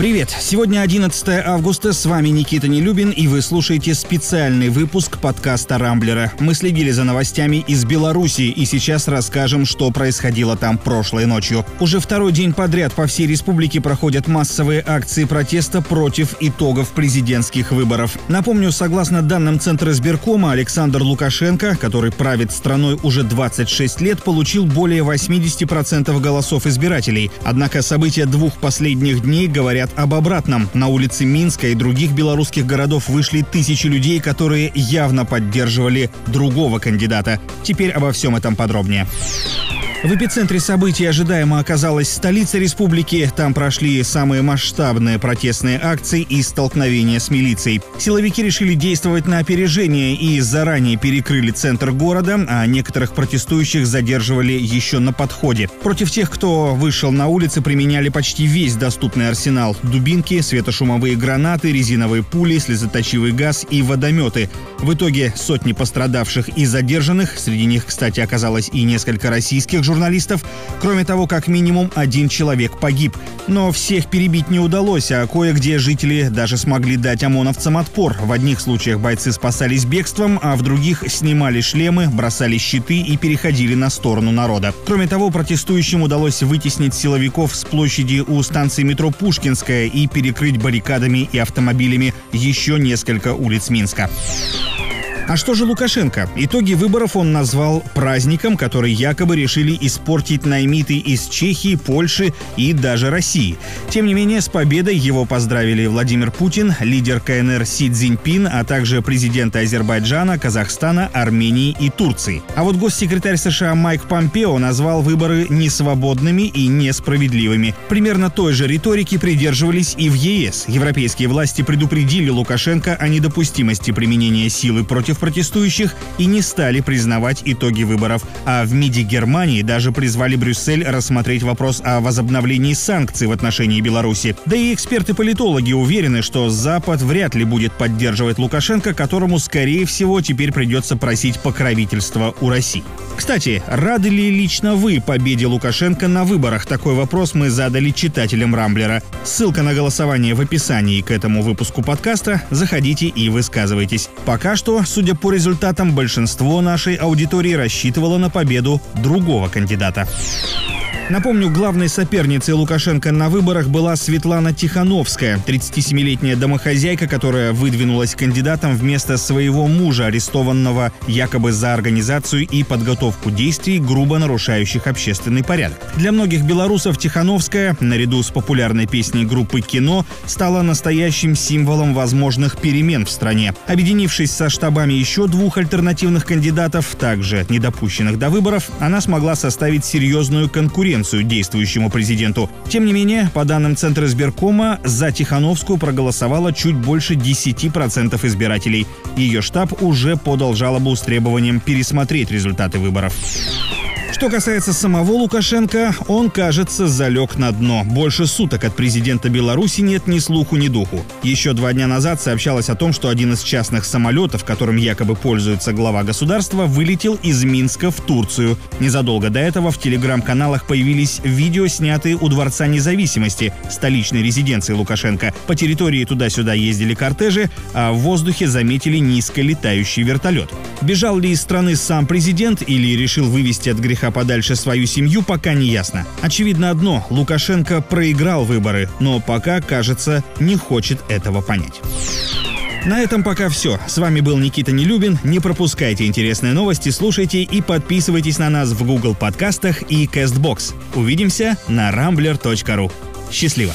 Привет! Сегодня 11 августа, с вами Никита Нелюбин, и вы слушаете специальный выпуск подкаста «Рамблера». Мы следили за новостями из Беларуси, и сейчас расскажем, что происходило там прошлой ночью. Уже второй день подряд по всей республике проходят массовые акции протеста против итогов президентских выборов. Напомню, согласно данным Центра избиркома, Александр Лукашенко, который правит страной уже 26 лет, получил более 80% голосов избирателей. Однако события двух последних дней говорят говорят об обратном. На улице Минска и других белорусских городов вышли тысячи людей, которые явно поддерживали другого кандидата. Теперь обо всем этом подробнее. В эпицентре событий ожидаемо оказалась столица республики. Там прошли самые масштабные протестные акции и столкновения с милицией. Силовики решили действовать на опережение и заранее перекрыли центр города, а некоторых протестующих задерживали еще на подходе. Против тех, кто вышел на улицы, применяли почти весь доступный арсенал. Дубинки, светошумовые гранаты, резиновые пули, слезоточивый газ и водометы. В итоге сотни пострадавших и задержанных, среди них, кстати, оказалось и несколько российских журналистов. Кроме того, как минимум один человек погиб. Но всех перебить не удалось, а кое-где жители даже смогли дать ОМОНовцам отпор. В одних случаях бойцы спасались бегством, а в других снимали шлемы, бросали щиты и переходили на сторону народа. Кроме того, протестующим удалось вытеснить силовиков с площади у станции метро Пушкинская и перекрыть баррикадами и автомобилями еще несколько улиц Минска. А что же Лукашенко? Итоги выборов он назвал праздником, который якобы решили испортить наймиты из Чехии, Польши и даже России. Тем не менее, с победой его поздравили Владимир Путин, лидер КНР Си Цзиньпин, а также президенты Азербайджана, Казахстана, Армении и Турции. А вот госсекретарь США Майк Помпео назвал выборы несвободными и несправедливыми. Примерно той же риторики придерживались и в ЕС. Европейские власти предупредили Лукашенко о недопустимости применения силы против протестующих и не стали признавать итоги выборов. А в МИДе Германии даже призвали Брюссель рассмотреть вопрос о возобновлении санкций в отношении Беларуси. Да и эксперты-политологи уверены, что Запад вряд ли будет поддерживать Лукашенко, которому, скорее всего, теперь придется просить покровительства у России. Кстати, рады ли лично вы победе Лукашенко на выборах? Такой вопрос мы задали читателям Рамблера. Ссылка на голосование в описании к этому выпуску подкаста. Заходите и высказывайтесь. Пока что, судя Судя по результатам, большинство нашей аудитории рассчитывало на победу другого кандидата. Напомню, главной соперницей Лукашенко на выборах была Светлана Тихановская, 37-летняя домохозяйка, которая выдвинулась кандидатом вместо своего мужа, арестованного якобы за организацию и подготовку действий, грубо нарушающих общественный порядок. Для многих белорусов Тихановская, наряду с популярной песней группы «Кино», стала настоящим символом возможных перемен в стране. Объединившись со штабами еще двух альтернативных кандидатов, также недопущенных до выборов, она смогла составить серьезную конкуренцию конкуренцию действующему президенту. Тем не менее, по данным Центра избиркома, за Тихановскую проголосовало чуть больше 10% избирателей. Ее штаб уже подал жалобу с требованием пересмотреть результаты выборов. Что касается самого Лукашенко, он, кажется, залег на дно. Больше суток от президента Беларуси нет ни слуху, ни духу. Еще два дня назад сообщалось о том, что один из частных самолетов, которым якобы пользуется глава государства, вылетел из Минска в Турцию. Незадолго до этого в телеграм-каналах появились видео, снятые у Дворца независимости, столичной резиденции Лукашенко. По территории туда-сюда ездили кортежи, а в воздухе заметили низко летающий вертолет. Бежал ли из страны сам президент или решил вывести от греха подальше свою семью, пока не ясно. Очевидно одно – Лукашенко проиграл выборы, но пока, кажется, не хочет этого понять. На этом пока все. С вами был Никита Нелюбин. Не пропускайте интересные новости, слушайте и подписывайтесь на нас в Google подкастах и CastBox. Увидимся на rambler.ru. Счастливо!